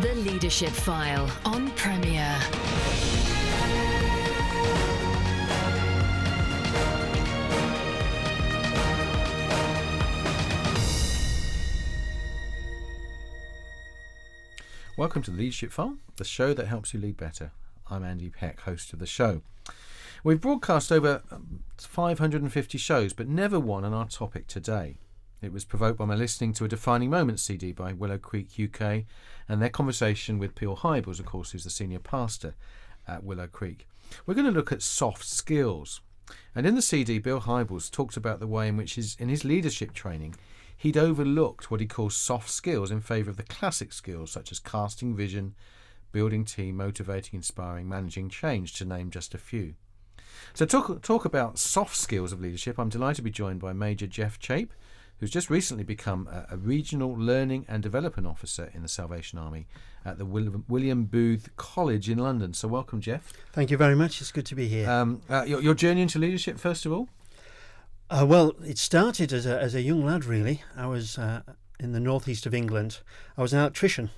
The Leadership File on Premier. Welcome to the Leadership File, the show that helps you lead better. I'm Andy Peck, host of the show. We've broadcast over um, 550 shows, but never one on our topic today. It was provoked by my listening to a Defining Moments CD by Willow Creek UK and their conversation with Bill Hybels, of course, who's the senior pastor at Willow Creek. We're going to look at soft skills. And in the CD, Bill Hybels talked about the way in which his, in his leadership training he'd overlooked what he calls soft skills in favour of the classic skills such as casting vision, building team, motivating, inspiring, managing change, to name just a few. So, talk, talk about soft skills of leadership. I'm delighted to be joined by Major Geoff Chape, who's just recently become a, a, regional learning and development officer in the Salvation Army at the William, William Booth College in London. So, welcome, Geoff. Thank you very much. It's good to be here. Um, uh, your, your, journey into leadership, first of all? Uh, well, it started as a, as a young lad, really. I was uh, in the northeast of England. I was an electrician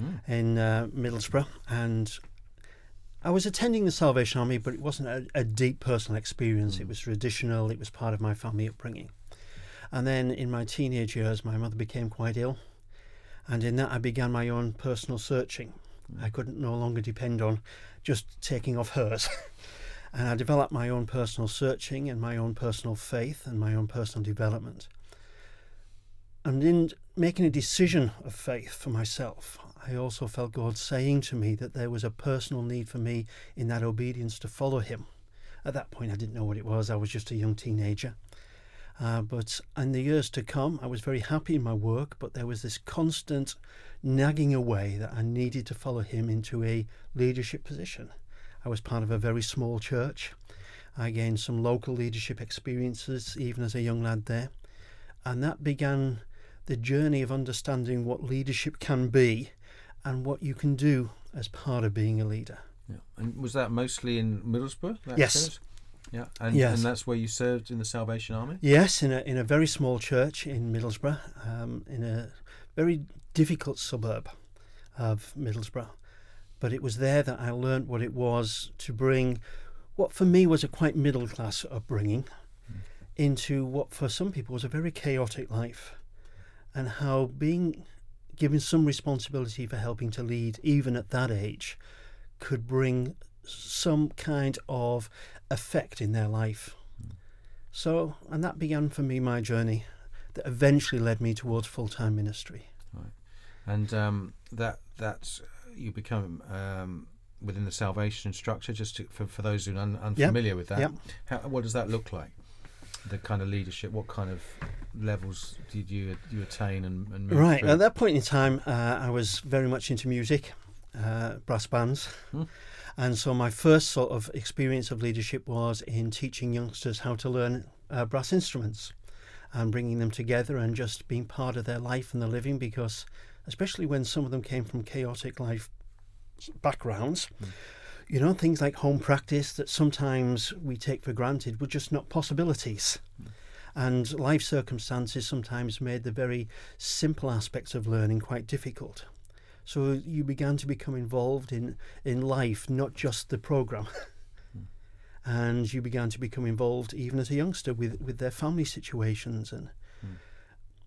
mm. in uh, Middlesbrough, and I was attending the Salvation Army, but it wasn't a, a deep personal experience. Mm. It was traditional, it was part of my family upbringing. And then in my teenage years, my mother became quite ill. And in that, I began my own personal searching. Mm. I couldn't no longer depend on just taking off hers. and I developed my own personal searching and my own personal faith and my own personal development. And in making a decision of faith for myself, I also felt God saying to me that there was a personal need for me in that obedience to follow Him. At that point, I didn't know what it was, I was just a young teenager. Uh, but in the years to come, I was very happy in my work, but there was this constant nagging away that I needed to follow him into a leadership position. I was part of a very small church. I gained some local leadership experiences even as a young lad there. And that began the journey of understanding what leadership can be and what you can do as part of being a leader. Yeah. And was that mostly in Middlesbrough? yes. Yeah, and, yes. and that's where you served in the Salvation Army. Yes, in a in a very small church in Middlesbrough, um, in a very difficult suburb of Middlesbrough. But it was there that I learnt what it was to bring what for me was a quite middle class upbringing mm. into what for some people was a very chaotic life, and how being given some responsibility for helping to lead, even at that age, could bring some kind of effect in their life. So, and that began for me my journey that eventually led me towards full time ministry. Right. And um, that that's you become um, within the salvation structure. Just to, for for those who are un, unfamiliar yep. with that, yep. how, what does that look like? The kind of leadership. What kind of levels did you you attain and, and right through? at that point in time? Uh, I was very much into music, uh, brass bands. Hmm. And so my first sort of experience of leadership was in teaching youngsters how to learn uh, brass instruments and bringing them together and just being part of their life and their living because especially when some of them came from chaotic life backgrounds mm. you know things like home practice that sometimes we take for granted were just not possibilities mm. and life circumstances sometimes made the very simple aspects of learning quite difficult so you began to become involved in, in life, not just the program. Hmm. And you began to become involved, even as a youngster, with, with their family situations and mm.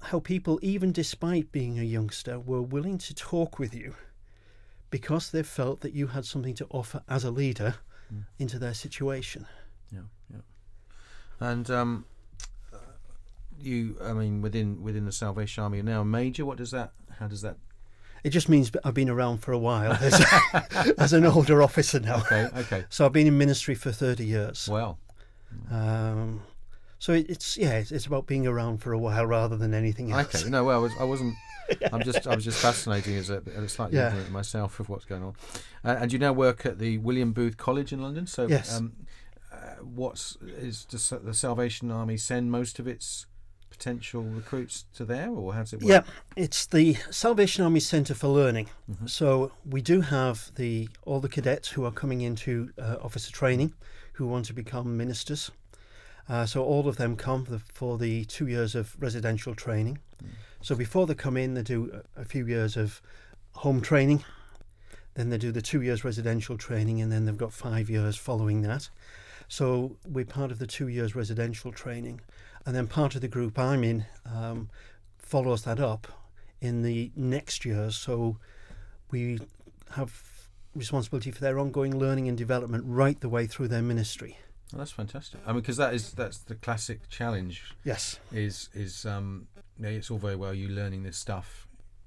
how people, even despite being a youngster, were willing to talk with you because they felt that you had something to offer as a leader mm. into their situation. Yeah, yeah. And um, you, I mean, within within the Salvation Army, now major. What does that? How does that it just means I've been around for a while as, as an older officer now. Okay, okay. So I've been in ministry for 30 years. Well. Um, so it's yeah, it's, it's, about being around for a while rather than anything else. Okay, no, well, I, was, I wasn't. I'm just I was just fascinating as a, a slightly yeah. ignorant myself of what's going on. Uh, and you now work at the William Booth College in London. So yes. Um, uh, what's is the Salvation Army send most of its potential recruits to there, or how does it work? Yeah, it's the Salvation Army Centre for Learning. Mm-hmm. So we do have the all the cadets who are coming into uh, officer training, who want to become ministers. Uh, so all of them come for the, for the, two years of residential training. Mm. So before they come in, they do a, a few years of home training. Then they do the two years residential training, and then they've got five years following that. So we're part of the two years residential training, and then part of the group I'm in um, follows that up in the next year. So we have responsibility for their ongoing learning and development right the way through their ministry. Well, that's fantastic. I mean, because that is that's the classic challenge. Yes. Is is um, you know, it's all very well you learning this stuff,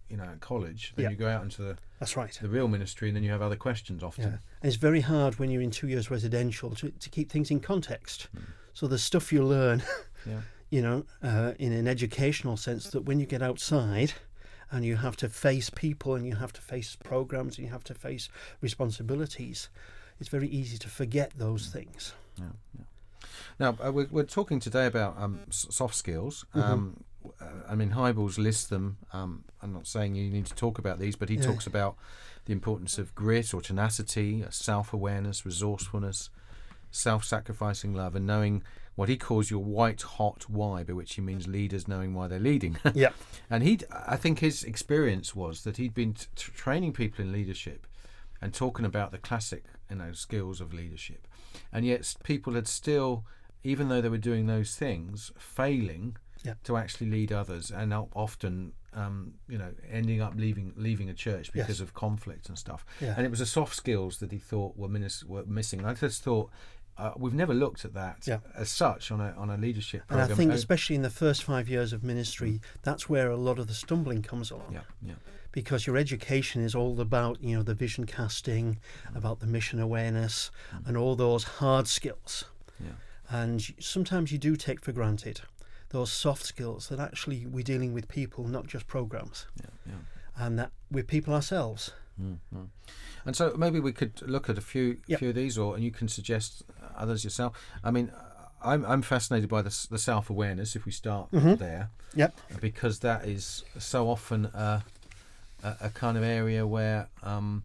you know, at college. Then Yeah. you go out into the, That's right. the real ministry, and then you have other questions often. Yeah. And it's very hard when you're in two years residential to, to keep things in context. So the stuff you learn, Yeah. you know, uh, in an educational sense, that when you get outside and you have to face people and you have to face programs and you have to face responsibilities, it's very easy to forget those things. Yeah, yeah. Now uh, we're, we're talking today about um, soft skills. Mm-hmm. Um, uh, I mean, Hybels lists them. Um, I'm not saying you need to talk about these, but he Yeah. talks about the importance of grit or tenacity, self-awareness, resourcefulness, self-sacrificing love, and knowing what he calls your white hot why, by which he means leaders knowing why they're leading. Yeah. And he, I think, his experience was that he'd been t- training people in leadership and talking about the classic, you know, skills of leadership, and yet people had still, even though they were doing those things, failing Yeah. to actually lead others, and often, um, you know, ending up leaving leaving a church Yes. because of conflict and stuff. Yeah. And it was the soft skills that he thought were, minis- were missing. I just thought. Uh, we've never looked at that Yeah. as such on a on a leadership program. And I think, Oh, especially in the first five years of ministry, that's where a lot of the stumbling comes along. yeah, yeah, because your education is all about you know the vision casting about the mission awareness and all those hard skills yeah. and sometimes you do take for granted those soft skills that actually we're dealing with people not just programs yeah, yeah. and that we're people ourselves Mm, mm. And so maybe we could look at a few Yep. few of these, or and you can suggest others yourself. I mean, I'm I'm fascinated by the the self awareness. If we start Mhm. there, yep because that is so often a a, a kind of area where um,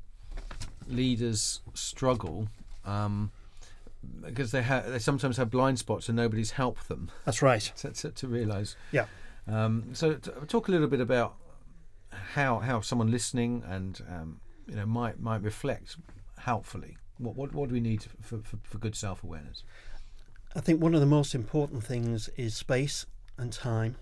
leaders struggle. Um, because they have, they sometimes have blind spots and nobody's helped them that's right to, to, to realise. yeah Um, so t- talk a little bit about how how someone listening and um, you know might might reflect helpfully. What what, what do we need for, for, for good self awareness? i think one of the most important things is space and time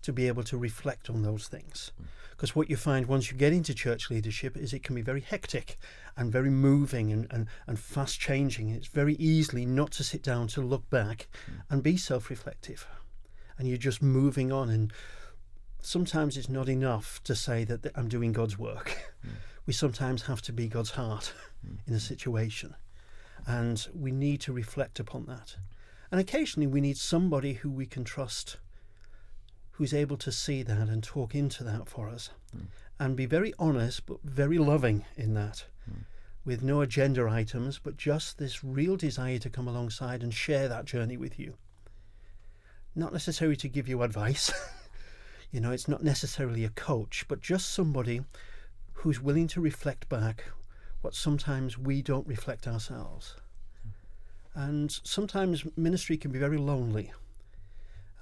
to be able to reflect on those things mm. because what you find once you get into church leadership is it can be very hectic and very moving and, and, and fast changing. It's very easily not to sit down to look back mm. and be self reflective. And you're just moving on. And sometimes it's not enough to say that I'm doing God's work. Mm. We sometimes have to be God's heart in a mm. situation. And we need to reflect upon that. And occasionally we need somebody who we can trust who's able to see that and talk into that for us mm. and be very honest but very loving in that mm. with no agenda items but just this real desire to come alongside and share that journey with you not necessarily to give you advice you know it's not necessarily a coach but just somebody who's willing to reflect back what sometimes we don't reflect ourselves and sometimes ministry can be very lonely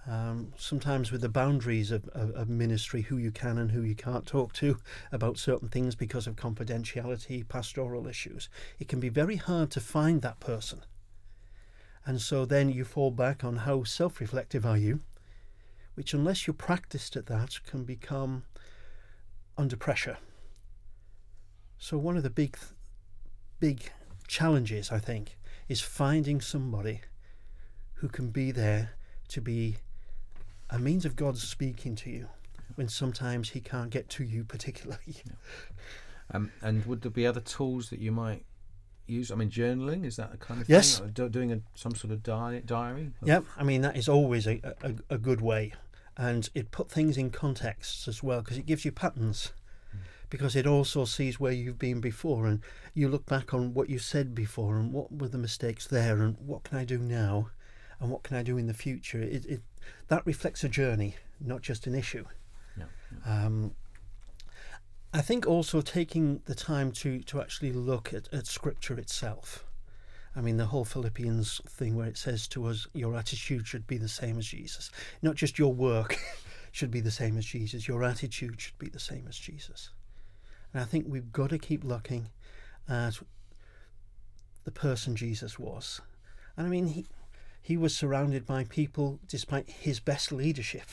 um, sometimes with the boundaries of, of, of ministry, who you can and who you can't talk to about certain things because of confidentiality, pastoral issues, it can be very hard to find that person. And so then you fall back on how self reflective are you, which, unless you're practiced at that, can become under pressure. So, one of the big, big challenges, I think, is finding somebody who can be there to be a means of God speaking to you when sometimes He can't get to you particularly. Um, and would there be other tools that you might use? I mean, journaling is that a kind of Yes. thing? Do, doing a, some sort of di- diary. Yep, I mean that is always a, a, a good way, and it put things in contexts as well because it gives you patterns. Because it also sees where you've been before, and you look back on what you said before, and what were the mistakes there, and what can I do now, and what can I do in the future. It, it that reflects a journey, not just an issue. Yeah, Um, I think also taking the time to, to actually look at, at Scripture itself. I mean, the whole Philippians thing where it says to us, your attitude should be the same as Jesus. Not just your work should be the same as Jesus, your attitude should be the same as Jesus. And I think we've got to keep looking at the person Jesus was. And I mean, he, he was surrounded by people, despite his best leadership,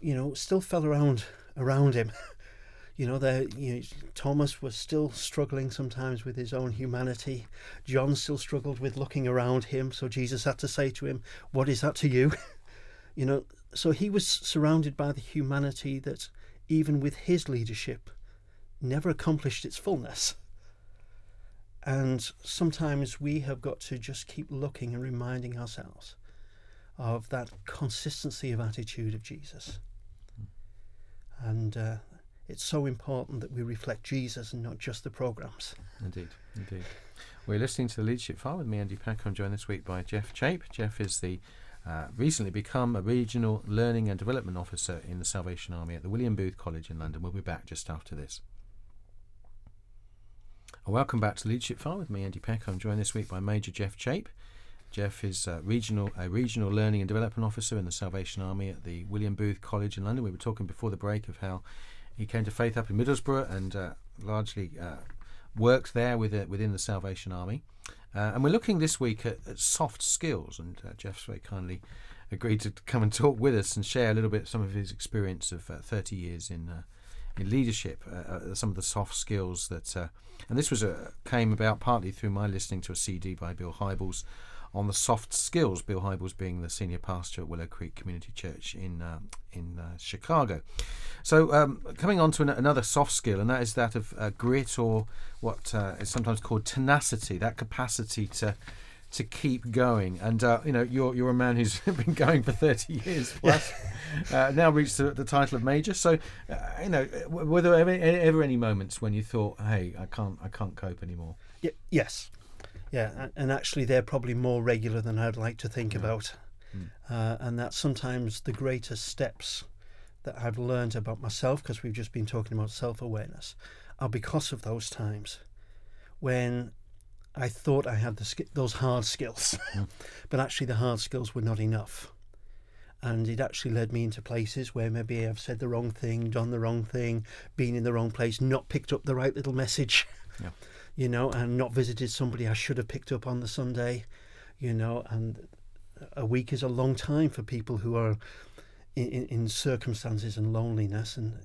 you know, still fell around around him. you know, there, you know, Thomas was still struggling sometimes with his own humanity. John still struggled with looking around him. So Jesus had to say to him, "What is that to you?" you know, so he was surrounded by the humanity that, even with his leadership, never accomplished its fullness. And sometimes we have got to just keep looking and reminding ourselves of that consistency of attitude of Jesus. And uh, it's so important that we reflect Jesus and not just the programs. Indeed, indeed. We're listening to the Leadership File with me, Andy Peck. I'm joined this week by Geoff Chape. Geoff is the uh, recently become a regional learning and development officer in the Salvation Army at the William Booth College in London. We'll be back just after this. Welcome back to Leadership File with me, Andy Peck. I'm joined this week by Major Geoff Chape. Geoff is uh, regional a regional learning and development officer in the Salvation Army at the William Booth College in London. We were talking before the break of how he came to faith up in Middlesbrough and uh, largely uh, worked there with, uh, within the Salvation Army. Uh, and we're looking this week at, at soft skills, and Geoff's very kindly agreed to come and talk with us and share a little bit some of his experience of 30 years in in leadership, uh, uh, some of the soft skills that, uh, and this was a, came about partly through my listening to a CD by Bill Hybels on the soft skills. Bill Hybels being the senior pastor at Willow Creek Community Church in uh, in uh, Chicago. So um, coming on to an, another soft skill, and that is that of uh, grit, or what is sometimes called tenacity, that capacity to to keep going. And uh, you know, you're you're a man who's been going for thirty years plus. uh, now reached the, the, title of major. So, uh, you know, were there ever, ever, any moments when you thought, "Hey, I can't, I can't cope anymore"? Y- yes, yeah, and actually, they're probably more regular than I'd like to think yeah. about. Mm. and that sometimes the greatest steps that I've learned about myself, because we've just been talking about self awareness, are because of those times when I thought I had the those hard skills, mm. but actually the hard skills were not enough. And it actually led me into places where maybe I've said the wrong thing, done the wrong thing, been in the wrong place, not picked up the right little message, yeah. you know, and not visited somebody I should have picked up on the Sunday, you know. And a week is a long time for people who are in, in, in circumstances and loneliness. And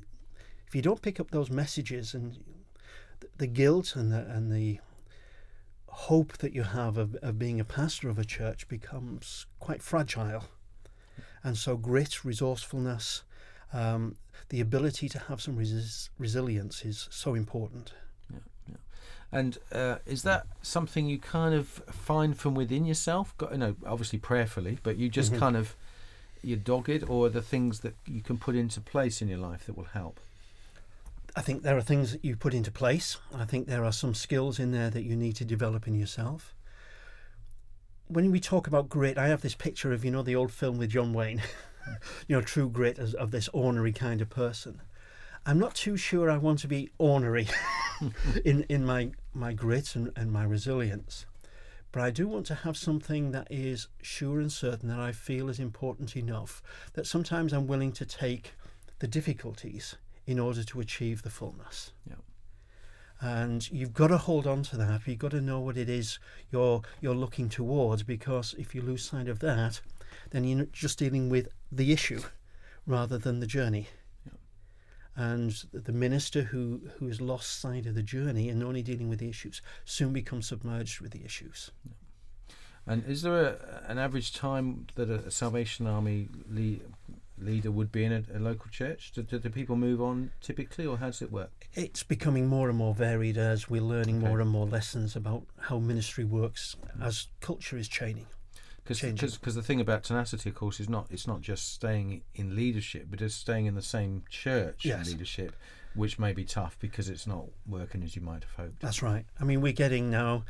if you don't pick up those messages and the guilt and the, and the hope that you have of, of being a pastor of a church becomes quite fragile. And so, grit, resourcefulness, um, the ability to have some res- resilience is so important. Yeah, yeah. And uh, is that something you kind of find from within yourself? Got, you know, obviously prayerfully, but you just mm-hmm. kind of you're dogged, or the things that you can put into place in your life that will help? I think there are things that you put into place. I think there are some skills in there that you need to develop in yourself. When we talk about grit, I have this picture of, you know, the old film with John Wayne, you know, true grit as, of this ornery kind of person. I'm not too sure I want to be ornery in, in my, my grit and, and my resilience. But I do want to have something that is sure and certain that I feel is important enough that sometimes I'm willing to take the difficulties in order to achieve the fullness. Yeah. And you've got to hold on to that. You've got to know what it is you're you're looking towards because if you lose sight of that, then you're just dealing with the issue rather than the journey. And the minister who who has lost sight of the journey and only dealing with the issues soon becomes submerged with the issues. Yeah. And is there a, an average time that a Salvation Army leader would be in a, a local church? Do, do, the people move on typically, or how does it work? It's becoming more and more varied as we're learning okay. more and more lessons about how ministry works as culture is changing. Because the thing about tenacity, of course, is not it's not just staying in leadership, but it's staying in the same church yes. leadership, which may be tough because it's not working as you might have hoped. That's right. I mean, we're getting now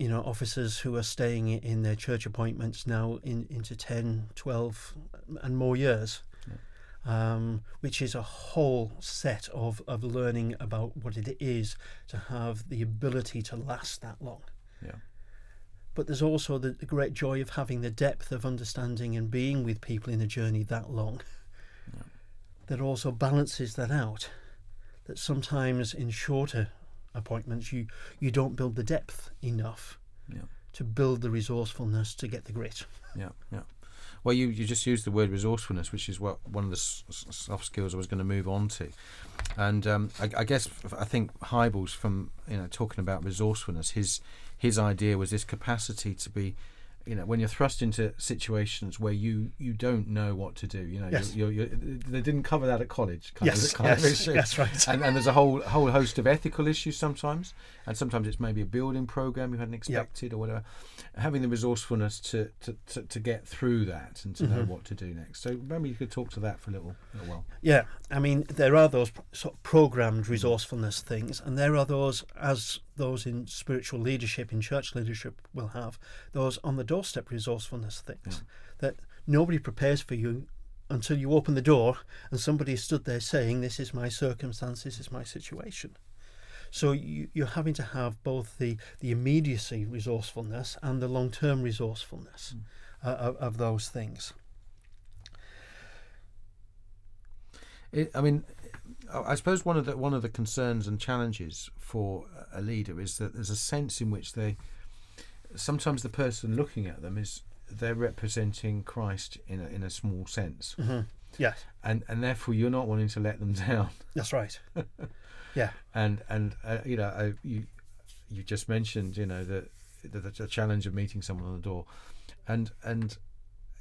you know, officers who are staying in their church appointments now in, into 10, 12 and more years, yeah. um, which is a whole set of, of learning about what it is to have the ability to last that long. Yeah. But there's also the, the great joy of having the depth of understanding and being with people in a journey that long yeah. that also balances that out that sometimes in shorter appointments you you don't build the depth enough Yeah. to build the resourcefulness to get the grit. Yeah, yeah. Well, you, you just used the word resourcefulness, which is what one of the soft skills I was going to move on to, and um, I, I guess I think Hybels from you know talking about resourcefulness, his his idea was this capacity to be, you know, when you're thrust into situations where you you don't know what to do, you know, Yes. you're, you're, they didn't cover that at college, kind Yes, of, kind of yes, that's right. And, and there's a whole whole host of ethical issues sometimes, and sometimes it's maybe a building program you hadn't expected or whatever. Having the resourcefulness to, to, to, to get through that and to know mm-hmm. what to do next. So maybe you could talk to that for a little, little while. Yeah, I mean there are those sort of programmed resourcefulness things, and there are those as those in spiritual leadership, in church leadership, will have those on the doorstep resourcefulness things that nobody prepares for you until you open the door and somebody stood there saying, "This is my circumstance, this is my situation." So you, you're having to have both the, the immediacy resourcefulness and the long term resourcefulness uh, of, of those things. It, I mean, I I suppose one of the one of the concerns and challenges for a leader is that there's a sense in which they sometimes the person looking at them is they're representing Christ in a, in a small sense, Yes, and and therefore you're not wanting to let them down. that's right. yeah. and and uh, you know I, you you just mentioned you know the, the the challenge of meeting someone on the door and and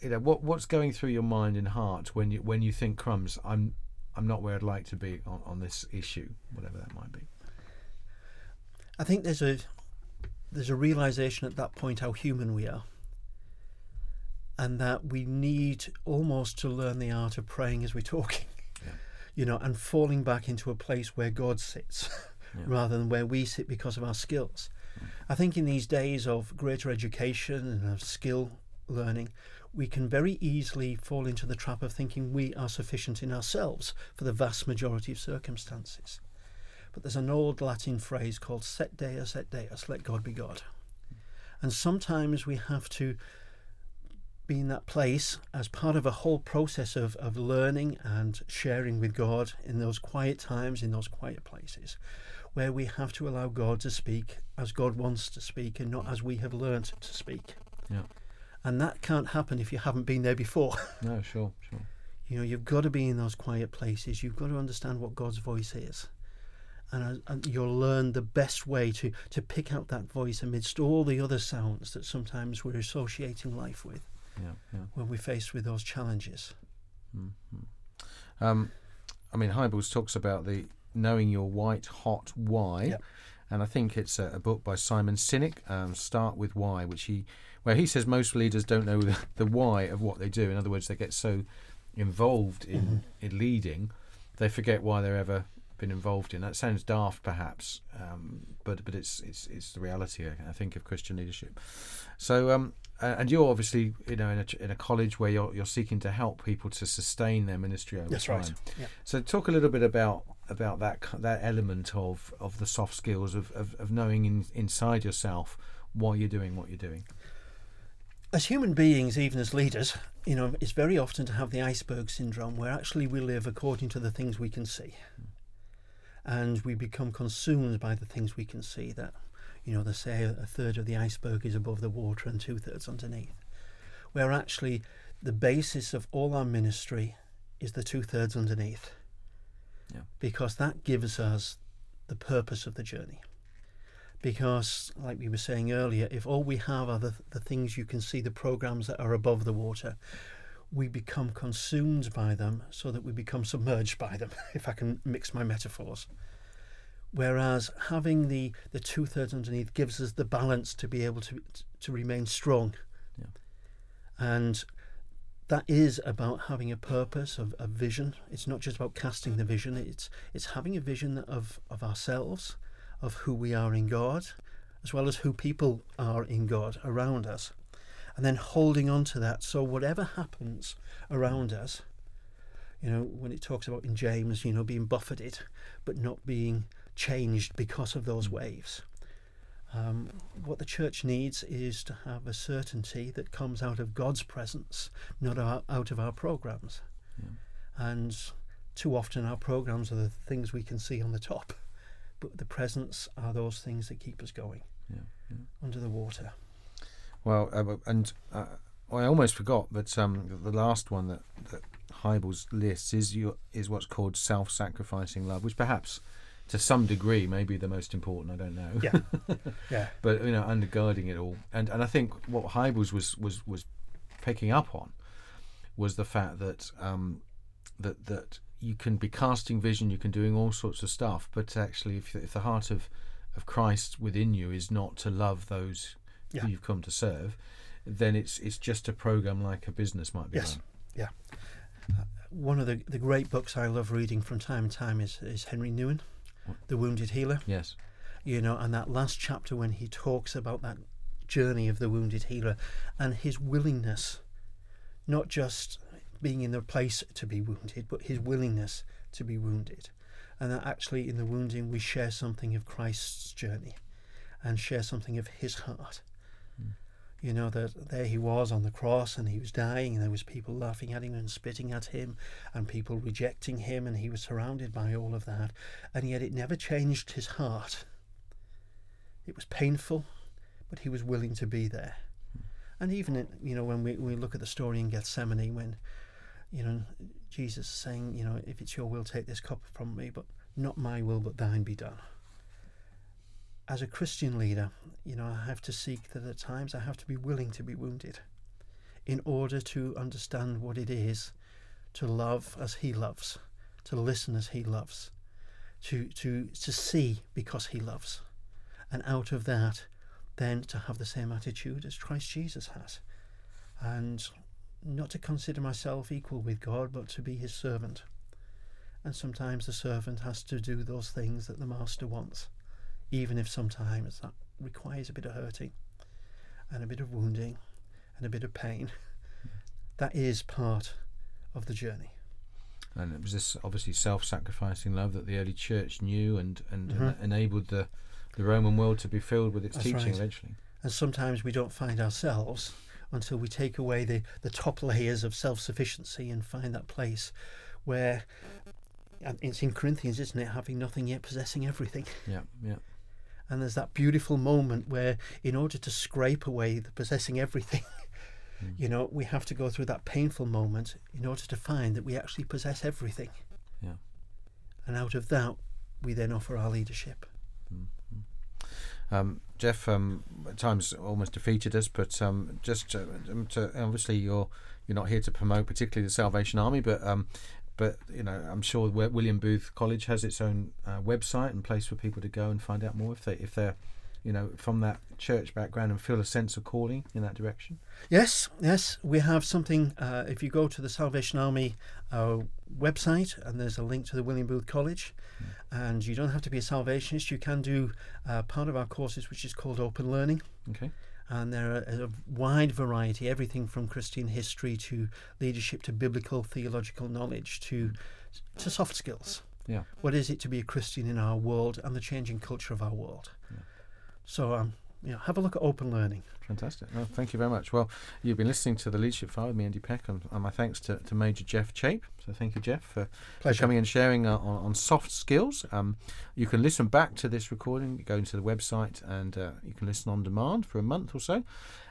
you know what what's going through your mind and heart when you when you think crumbs i'm i'm not where i'd like to be on, on this issue whatever that might be I think there's a there's a realization at that point how human we are, and that we need almost to learn the art of praying as we're talking, Yeah. you know, and falling back into a place where God sits, Yeah. rather than where we sit because of our skills. Mm. I think in these days of greater education and of skill learning, we can very easily fall into the trap of thinking we are sufficient in ourselves for the vast majority of circumstances. But there's an old Latin phrase called set Deus et Deus, let God be God. And sometimes we have to be in that place as part of a whole process of, of learning and sharing with God in those quiet times, in those quiet places, where we have to allow God to speak as God wants to speak and not as we have learnt to speak. yeah And that can't happen if you haven't been there before. no sure sure You know, you've got to be in those quiet places. You've got to understand what God's voice is. And, uh, and you'll learn the best way to, to pick out that voice amidst all the other sounds that sometimes we're associating life with yeah yeah when we're faced with those challenges. Um, I mean, Hybels talks about the knowing your white hot why, Yep. and I think it's a, a book by Simon Sinek, um, Start with Why, which he, where he says most leaders don't know the, the why of what they do. In other words, they get so involved in, in leading, they forget why they're ever been involved in. That sounds daft, perhaps, um, but but it's it's it's the reality. I think of Christian leadership. So um, and you're obviously you know in a, in a college where you're you're seeking to help people to sustain their ministry over That's time. right. Yeah. So talk a little bit about about that that element of, of the soft skills of, of, of knowing in, inside yourself why you're doing what you're doing. As human beings, even as leaders, you know, it's very often to have the iceberg syndrome where actually we live according to the things we can see. And we become consumed by the things we can see that, you know, they say a third of the iceberg is above the water and two thirds underneath. Where actually the basis of all our ministry is the two thirds underneath. Yeah. Because that gives us the purpose of the journey. Because, like we were saying earlier, if all we have are the, the things you can see, the programs that are above the water, we become consumed by them so that we become submerged by them, if I can mix my metaphors. Whereas having the, the two thirds underneath gives us the balance to be able to, to remain strong. Yeah. And that is about having a purpose of a vision. It's not just about casting the vision, it's, it's having a vision of, of ourselves, of who we are in God, as well as who people are in God around us and then holding on to that. So whatever happens around us, you know, when it talks about in James, you know, being buffeted, but not being changed because of those waves. Um, what the church needs is to have a certainty that comes out of God's presence, not our, out of our programs, Yeah. and too often our programs are the things we can see on the top, but the presence are those things that keep us going Yeah, yeah. under the water. Well, uh, and uh, I almost forgot that um, the last one that, that Hybels lists is your, is what's called self-sacrificing love, which perhaps to some degree may be the most important. I don't know. Yeah, yeah, but you know, undergirding it all, and and I think what Hybels was was was picking up on was the fact that um, that that you can be casting vision, you can doing all sorts of stuff, but actually, if, if the heart of of Christ within you is not to love those Yeah. who you've come to serve, then it's it's just a program like a business might be Yes. run. yeah. Uh, one of the, the great books I love reading from time to time is, is Henri Nouwen, What? The Wounded Healer. Yes. you know, and that last chapter when he talks about that journey of the wounded healer and his willingness, not just being in the place to be wounded, but his willingness to be wounded. And that actually in the wounding we share something of Christ's journey and share something of his heart. Hmm. You know, that there he was on the cross and he was dying and there was people laughing at him and spitting at him and people rejecting him and he was surrounded by all of that. And yet it never changed his heart. It was painful, but he was willing to be there. Hmm. And even, in, you know, when we, we look at the story in Gethsemane, when, you know, Jesus saying, you know, if it's your will, take this cup from me, but not my will, but thine be done. As a Christian leader, you know, I have to seek that at times I have to be willing to be wounded in order to understand what it is to love as he loves, to listen as he loves, to, to, to see because he loves and out of that then to have the same attitude as Christ Jesus has and not to consider myself equal with God but to be his servant and sometimes the servant has to do those things that the master wants even if sometimes that requires a bit of hurting and a bit of wounding and a bit of pain that is part of the journey And it was this obviously self-sacrificing love that the early church knew and and Mhm. enabled the the Roman world to be filled with its That's teaching right. eventually. And sometimes we don't find ourselves until we take away the, the top layers of self sufficiency and find that place where it's in Corinthians, isn't it? Having nothing yet possessing everything. Yeah, yeah. And there's that beautiful moment where, in order to scrape away the possessing everything, Mm. you know, we have to go through that painful moment in order to find that we actually possess everything. Yeah. And out of that, we then offer our leadership. Um, Geoff, um, at times almost defeated us, but um, just to, um, to obviously you're you're not here to promote particularly the Salvation Army, but um, but you know I'm sure William Booth College has its own uh, website and place for people to go and find out more if they if they're you know from that church background and feel a sense of calling in that direction. Yes, yes, we have something. Uh, if you go to the Salvation Army uh, website, and there's a link to the William Booth College, and you don't have to be a Salvationist. You can do uh, part of our courses, which is called Open Learning, Okay. and there are a wide variety, everything from Christian history to leadership to biblical theological knowledge to to soft skills. Yeah. What is it to be a Christian in our world and the changing culture of our world? Yeah. So, um, know, have a look at Open Learning. Fantastic. Well, thank you very much. Well, you've been listening to the Leadership File with me, Andy Peck, and, and my thanks to, to Major Geoff Chape. So thank you, Geoff, for, for coming and sharing uh, on, on soft skills. Um, you can listen back to this recording, go into the website, and uh, you can listen on demand for a month or so.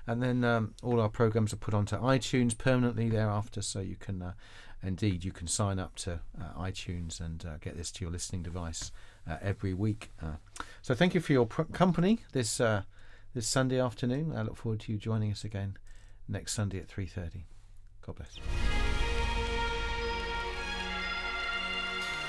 And then um, all our programs are put onto iTunes permanently thereafter, so you can, uh, indeed, you can sign up to uh, iTunes and uh, get this to your listening device uh, every week. So thank you for your pr- company this uh, this Sunday afternoon. I look forward to you joining us again next Sunday at three thirty. God bless.